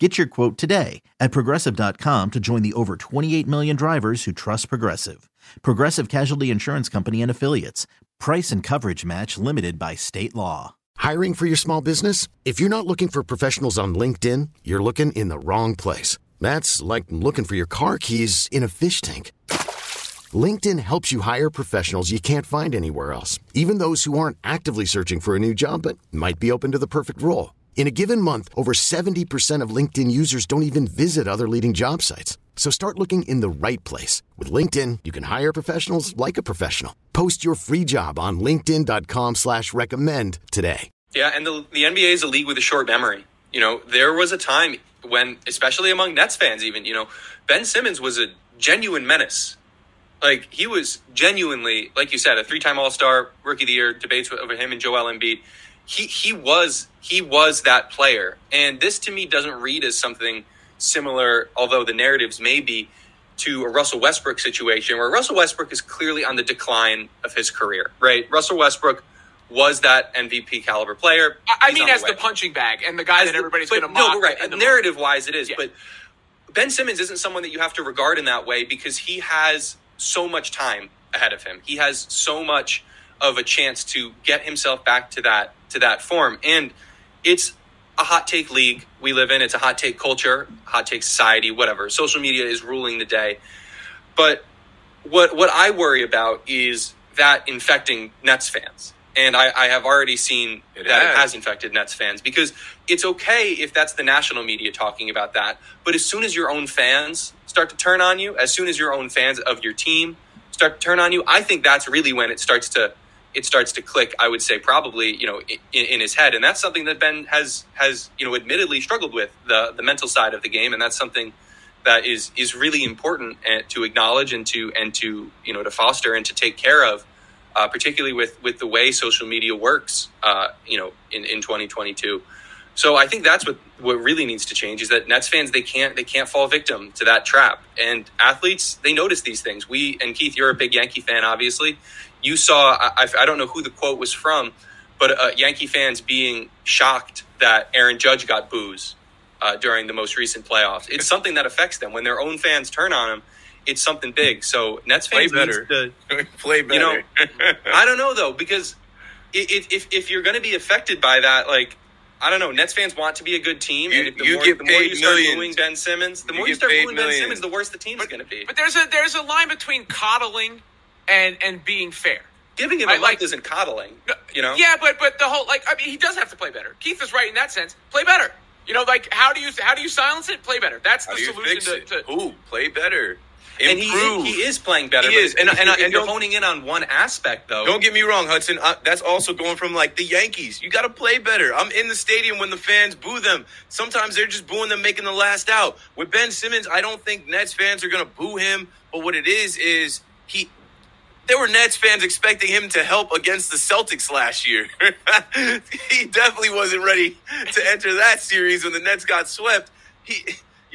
Get your quote today at progressive.com to join the over 28 million drivers who trust Progressive. Progressive Casualty Insurance Company and Affiliates. Price and coverage match limited by state law. Hiring for your small business? If you're not looking for professionals on LinkedIn, you're looking in the wrong place. That's like looking for your car keys in a fish tank. LinkedIn helps you hire professionals you can't find anywhere else, even those who aren't actively searching for a new job but might be open to the perfect role. In a given month, over 70% of LinkedIn users don't even visit other leading job sites. So start looking in the right place. With LinkedIn, you can hire professionals like a professional. Post your free job on linkedin.com slash recommend today. Yeah, and the, the NBA is a league with a short memory. You know, there was a time when, especially among Nets fans even, you know, Ben Simmons was a genuine menace. Like, he was genuinely, like you said, a three-time All-Star, Rookie of the Year, debates over him and Joel Embiid – he he was he was that player, and this to me doesn't read as something similar, although the narratives may be to a Russell Westbrook situation where Russell Westbrook is clearly on the decline of his career. Right, Russell Westbrook was that MVP caliber player. I, I mean, as the, the, punching bag and the guy as that everybody's going to mock. No, right. Narrative wise, it is, yeah. but Ben Simmons isn't someone that you have to regard in that way because he has so much time ahead of him. He has so much of a chance to get himself back to that to that form. And it's a hot take league we live in. It's a hot take culture, hot take society, whatever. Social media is ruling the day. But what what I worry about is that infecting Nets fans. And I, I have already seen it that has. it has infected Nets fans because it's okay if that's the national media talking about that. But as soon as your own fans start to turn on you, as soon as your own fans of your team start to turn on you, I think that's really when it starts to it starts to click. I would say probably you know in, in, his head, and that's something that Ben has has you know admittedly struggled with the the mental side of the game, and that's something that is is really important eh, to acknowledge and to and to you know to foster and to take care of, uh, particularly with with the way social media works. Uh, you know, in in 2022. So I think that's what what really needs to change is that Nets fans they can't they can't fall victim to that trap, and athletes they notice these things. We and Keith, you're a big Yankee fan, obviously you saw I, I don't know who the quote was from, but uh, Yankee fans being shocked that Aaron Judge got boos uh, during the most recent playoffs. It's something that affects them when their own fans turn on them. It's something big. So Nets fans play better. To, play better. You know, I don't know though because it, if if you're going to be affected by that, like I don't know. Nets fans want to be a good team, you, and the, you more, get the more you start millions. booing Ben Simmons, the You more you start paid booing millions. Ben Simmons, the worse the team's going to be. But there's a there's a line between coddling and and being fair. Giving him I a like- like isn't coddling. You know. Yeah, but but the whole like I mean he does have to play better. Keith is right in that sense. Play better. You know, like how do you how do you silence it? Play better. That's How the do you solution fix to, it? to Who play better? And he, he is playing better. He is. And- if, and- and you're honing in on one aspect, though, Don't get me wrong, Hudson. I, that's also going from like the Yankees. You got to play better. I'm in the stadium when the fans boo them. Sometimes they're just booing them, making the last out. With Ben Simmons, I don't think Nets fans are going to boo him. But what it is is he. There were Nets fans expecting him to help against the Celtics last year. he definitely wasn't ready to enter that series when the Nets got swept. He,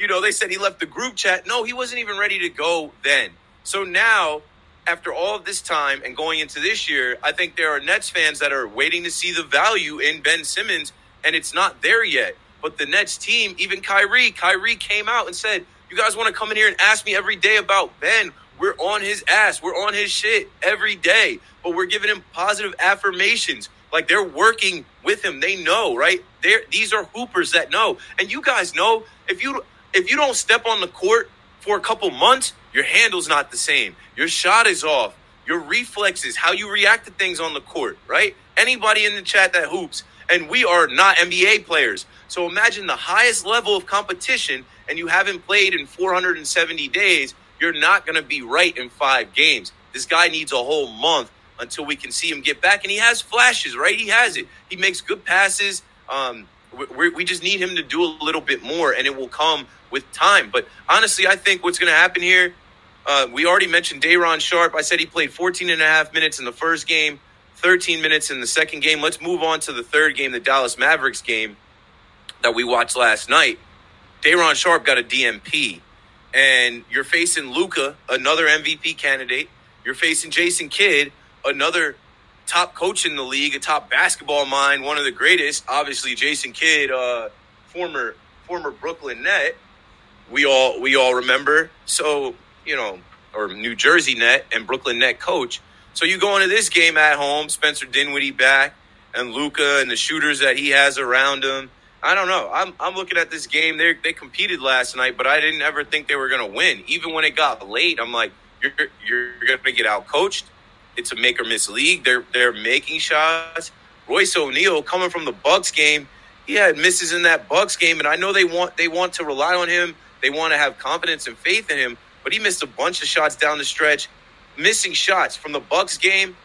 you know, they said he left the group chat. No, he wasn't even ready to go then. So now after all of this time and going into this year, I think there are Nets fans that are waiting to see the value in Ben Simmons, and it's not there yet. But the Nets team, even Kyrie, Kyrie came out and said, You guys want to come in here and ask me every day about Ben? We're on his ass. We're on his shit every day. But we're giving him positive affirmations. Like they're working with him. They know, right? They're these are hoopers that know. And you guys know if you if you don't step on the court for a couple months, your handle's not the same. Your shot is off. Your reflexes, how you react to things on the court, right? Anybody in the chat that hoops, and we are not NBA players. So imagine the highest level of competition, and you haven't played in 470 days. You're not going to be right in five games. This guy needs a whole month until we can see him get back. And he has flashes, right? He has it. He makes good passes. Um, we, we just need him to do a little bit more, and it will come with time. But honestly, I think what's going to happen here, Uh, we already mentioned Day'Ron Sharpe. I said he played 14 and a half minutes in the first game, 13 minutes in the second game. Let's move on to the third game, the Dallas Mavericks game that we watched last night. Day'Ron Sharpe got a DNP, and you're facing Luka, another MVP candidate. You're facing Jason Kidd, another top coach in the league, a top basketball mind, one of the greatest. Obviously, Jason Kidd, uh, former former Brooklyn Net. We all we all remember. So you know, or New Jersey Net and Brooklyn Net coach. So you go into this game at home, Spencer Dinwiddie back, and Luka and the shooters that he has around him. I don't know. I'm I'm looking at this game. They they competed last night, but I didn't ever think they were going to win. Even when it got late, I'm like, you're you're going to get out coached. It's a make or miss league. They're they're making shots. Royce O'Neale coming from the Bucks game, he had misses in that Bucks game, and I know they want they want to rely on him. They want to have confidence and faith in him, but he missed a bunch of shots down the stretch. Missing shots from the Bucks game.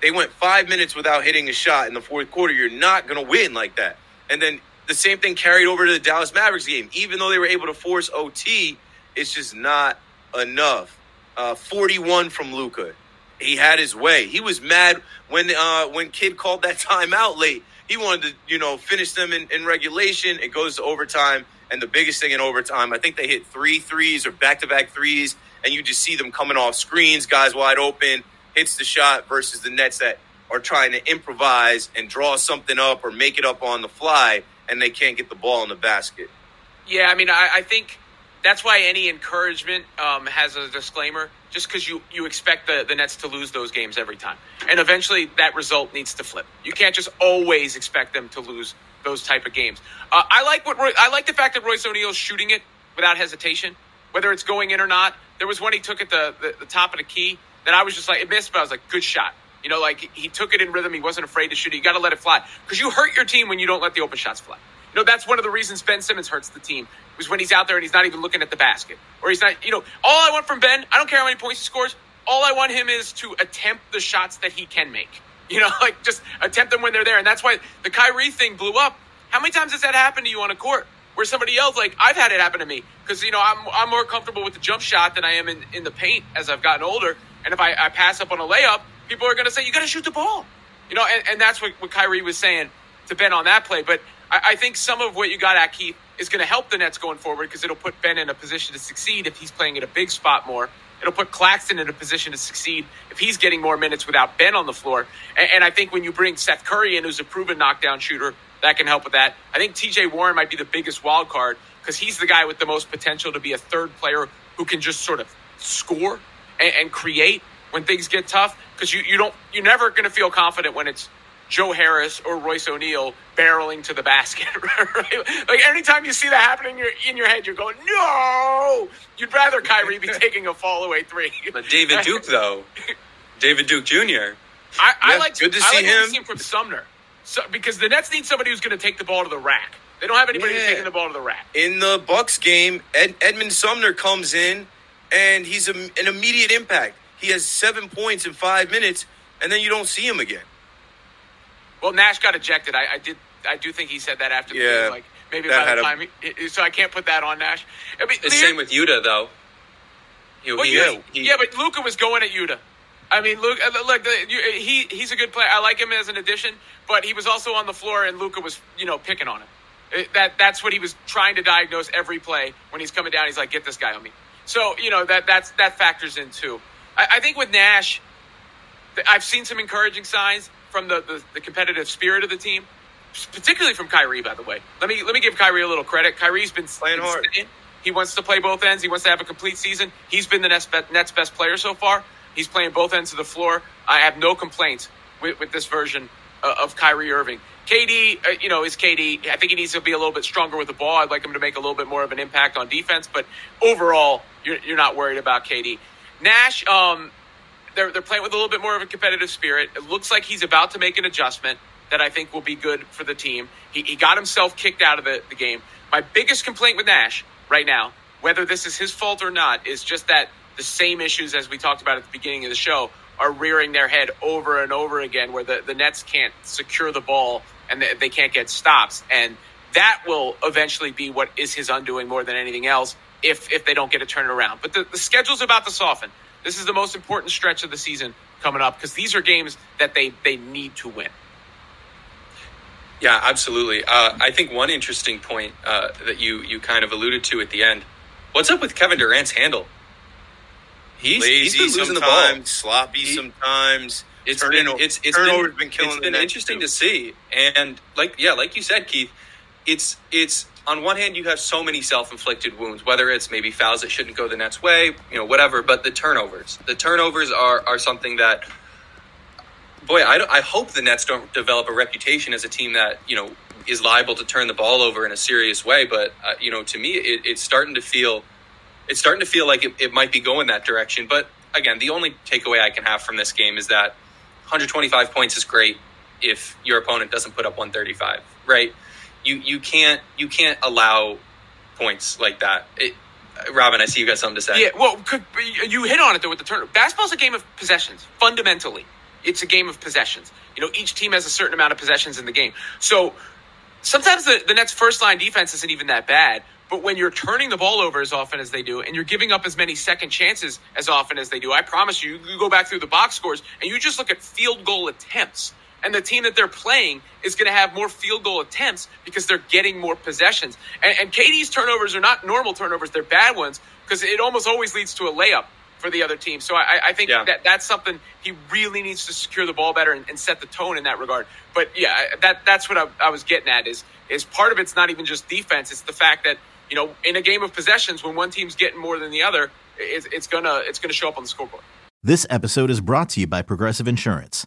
They went five minutes without hitting a shot in the fourth quarter. You're not going to win like that. And then the same thing carried over to the Dallas Mavericks game. Even though they were able to force OT, it's just not enough. Uh, 41 from Luka. He had his way. He was mad when uh, when Kidd called that timeout late. He wanted to, you know, finish them in, in regulation. It goes to overtime. And the biggest thing in overtime, I think they hit three threes or back to back threes, and you just see them coming off screens, guys wide open, hits the shot versus the Nets that are trying to improvise and draw something up or make it up on the fly and they can't get the ball in the basket. Yeah, I mean, I, I think that's why any encouragement um, has a disclaimer, just because you, you expect the, the Nets to lose those games every time. And eventually that result needs to flip. You can't just always expect them to lose those type of games. Uh, I like what Roy, I like the fact that Royce O'Neale's shooting it without hesitation, whether it's going in or not. There was one he took at the, the, the top of the key that I was just like, it missed, but I was like, good shot. You know, like he took it in rhythm. He wasn't afraid to shoot it. You got to let it fly because you hurt your team when you don't let the open shots fly. Know, that's one of the reasons Ben Simmons hurts the team was when he's out there and he's not even looking at the basket or he's not, you know, all I want from Ben, I don't care how many points he scores. All I want him is to attempt the shots that he can make. You know, like just attempt them when they're there. And that's why the Kyrie thing blew up. How many times has that happened to you on a court? Where somebody else, like I've had it happen to me, because you know I'm I'm more comfortable with the jump shot than I am in, in the paint as I've gotten older. And if I, I pass up on a layup, people are going to say, you got to shoot the ball. You know, and, and that's what, what Kyrie was saying to Ben on that play. But I, I think some of what you got at Keith is going to help the Nets going forward because it'll put Ben in a position to succeed if he's playing in a big spot more. It'll put Claxton in a position to succeed if he's getting more minutes without Ben on the floor. And, and I think when you bring Seth Curry in, who's a proven knockdown shooter, that can help with that. I think TJ Warren might be the biggest wild card because he's the guy with the most potential to be a third player who can just sort of score and, and create when things get tough because you, you don't you're never going to feel confident when it's Joe Harris or Royce O'Neale barreling to the basket. Right? Like anytime you see that happening in your in your head, you're going, no. You'd rather Kyrie be taking a fall away three. But David Duke though, David Duke Jr. I, I Yeah, like good to I see like what him. we've seen from Sumner. So, because the Nets need somebody who's going to take the ball to the rack. They don't have anybody who's Yeah. taking the ball to the rack. In the Bucks game, Ed, Edmond Sumner comes in and he's a, an immediate impact. He has seven points in five minutes, and then you don't see him again. Well, Nash got ejected. I, I did. I do think he said that after the game. Like maybe that by had the a- time. He, so I can't put that on Nash. I mean, The the- same with Yuta though. You know, Well, he- yeah, he- yeah, but Luka was going at Yuta. I mean, Luke, uh, look, he he's a good player. I like him as an addition, but he was also on the floor, and Luka was, you know, picking on him. It- that that's what he was trying to diagnose every play when he's coming down. He's like, "Get this guy on me." So you know that that's that factors in too. I, I think with Nash, I've seen some encouraging signs from the, the the competitive spirit of the team, particularly from Kyrie. By the way, let me let me give Kyrie a little credit. Kyrie's been Playing been hard. staying. He wants to play both ends. He wants to have a complete season. He's been the Nets, Nets' best player so far. He's playing both ends of the floor. I have no complaints with, with this version uh, of Kyrie Irving. KD, uh, you know, is KD. I think he needs to be a little bit stronger with the ball. I'd like him to make a little bit more of an impact on defense. But overall, you're, you're not worried about KD. Nash, um, they're, they're playing with a little bit more of a competitive spirit. It looks like he's about to make an adjustment that I think will be good for the team. He, he got himself kicked out of the, the game. My biggest complaint with Nash right now, whether this is his fault or not, is just that the same issues as we talked about at the beginning of the show are rearing their head over and over again, where the, the Nets can't secure the ball and they, they can't get stops. And that will eventually be what is his undoing more than anything else if if they don't get it turned around. But the, the schedule's about to soften. This is the most important stretch of the season coming up because these are games that they they need to win. Yeah, absolutely. Uh, I think one interesting point uh, that you you kind of alluded to at the end. What's up with Kevin Durant's handle? He's, Lazy he's been losing sometimes, the ball. sloppy He- sometimes. It's Turning- been it's it's turnovers been, been killing it's the been interesting too. to see. And like yeah, like you said, Keith, it's it's on one hand you have so many self-inflicted wounds, whether it's maybe fouls that shouldn't go the Nets' way, you know, whatever. But the turnovers, the turnovers are are something that boy, I, I hope the Nets don't develop a reputation as a team that you know is liable to turn the ball over in a serious way. But uh, you know, to me, it, it's starting to feel it's starting to feel like it, it might be going that direction. But again, the only takeaway I can have from this game is that 125 points is great if your opponent doesn't put up 135, right? You you can't you can't allow points like that. It, Robin, I see you got something to say. Yeah, well, could, you hit on it though with the turnover. Basketball's a game of possessions. Fundamentally, it's a game of possessions. You know, each team has a certain amount of possessions in the game. So sometimes the, the Nets' first line defense isn't even that bad. But when you're turning the ball over as often as they do, and you're giving up as many second chances as often as they do, I promise you, you go back through the box scores and you just look at field goal attempts. And the team that they're playing is going to have more field goal attempts because they're getting more possessions. And, and KD's turnovers are not normal turnovers; they're bad ones because it almost always leads to a layup for the other team. So I, I think Yeah. that that's something he really needs to secure the ball better and, and set the tone in that regard. But yeah, that that's what I, I was getting at is is part of it's not even just defense; it's the fact that you know in a game of possessions, when one team's getting more than the other, it's, it's gonna it's gonna show up on the scoreboard. This episode is brought to you by Progressive Insurance.